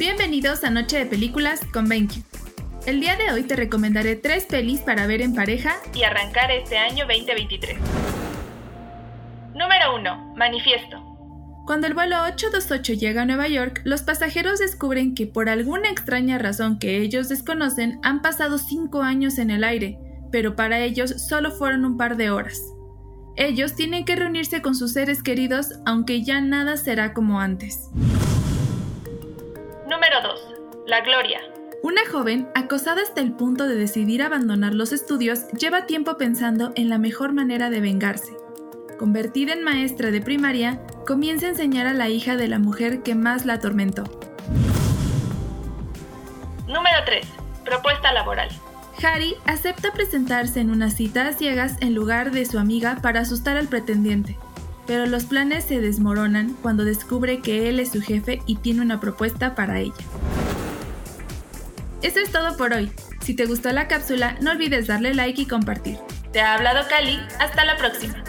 Bienvenidos a Noche de Películas con Benki. El día de hoy te recomendaré tres pelis para ver en pareja y arrancar este año 2023. Número 1. Manifiesto. Cuando el vuelo 828 llega a Nueva York, los pasajeros descubren que por alguna extraña razón que ellos desconocen han pasado cinco años en el aire, pero para ellos solo fueron un par de horas. Ellos tienen que reunirse con sus seres queridos aunque ya nada será como antes. Número 2. La Gloria. Una joven, acosada hasta el punto de decidir abandonar los estudios, lleva tiempo pensando en la mejor manera de vengarse. Convertida en maestra de primaria, comienza a enseñar a la hija de la mujer que más la atormentó. Número 3. Propuesta laboral. Harry acepta presentarse en una cita a ciegas en lugar de su amiga para asustar al pretendiente pero los planes se desmoronan cuando descubre que él es su jefe y tiene una propuesta para ella. Eso es todo por hoy. Si te gustó la cápsula, no olvides darle like y compartir. Te ha hablado Cali, hasta la próxima.